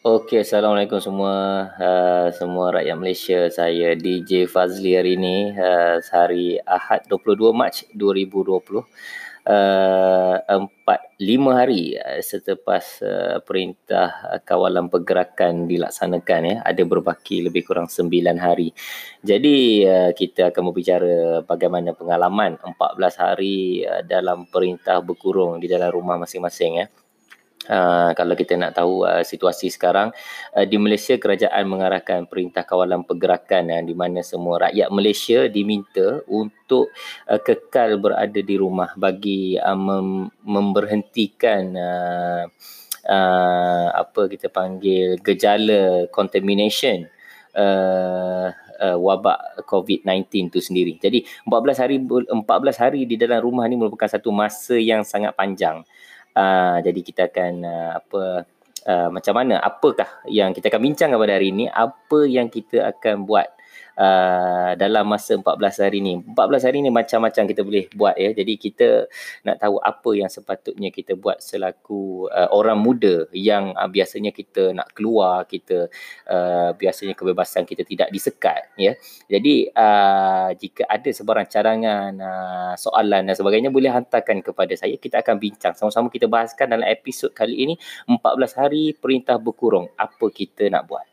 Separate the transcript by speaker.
Speaker 1: Okey, Assalamualaikum semua uh, semua rakyat Malaysia. Saya DJ Fazli hari ini, uh, hari Ahad 22 Mac 2020. Uh, empat lima hari uh, selepas uh, perintah kawalan pergerakan dilaksanakan ya ada berbaki lebih kurang sembilan hari jadi uh, kita akan berbicara bagaimana pengalaman 14 hari uh, dalam perintah berkurung di dalam rumah masing-masing ya Uh, kalau kita nak tahu uh, situasi sekarang uh, di Malaysia kerajaan mengarahkan perintah kawalan pergerakan yang di mana semua rakyat Malaysia diminta untuk uh, kekal berada di rumah bagi uh, mem- memberhentikan uh, uh, apa kita panggil gejala contamination uh, uh, wabak COVID-19 itu sendiri. Jadi 14 hari 14 hari di dalam rumah ni merupakan satu masa yang sangat panjang. Uh, jadi kita akan uh, apa uh, macam mana? Apakah yang kita akan bincang pada hari ini? Apa yang kita akan buat uh, dalam masa 14 hari ni. 14 hari ni macam-macam kita boleh buat ya. Jadi kita nak tahu apa yang sepatutnya kita buat selaku uh, orang muda yang uh, biasanya kita nak keluar, kita uh, biasanya kebebasan kita tidak disekat ya. Jadi uh, jika ada sebarang cadangan, uh, soalan dan sebagainya boleh hantarkan kepada saya. Kita akan bincang sama-sama kita bahaskan dalam episod kali ini 14 hari perintah berkurung. Apa kita nak buat?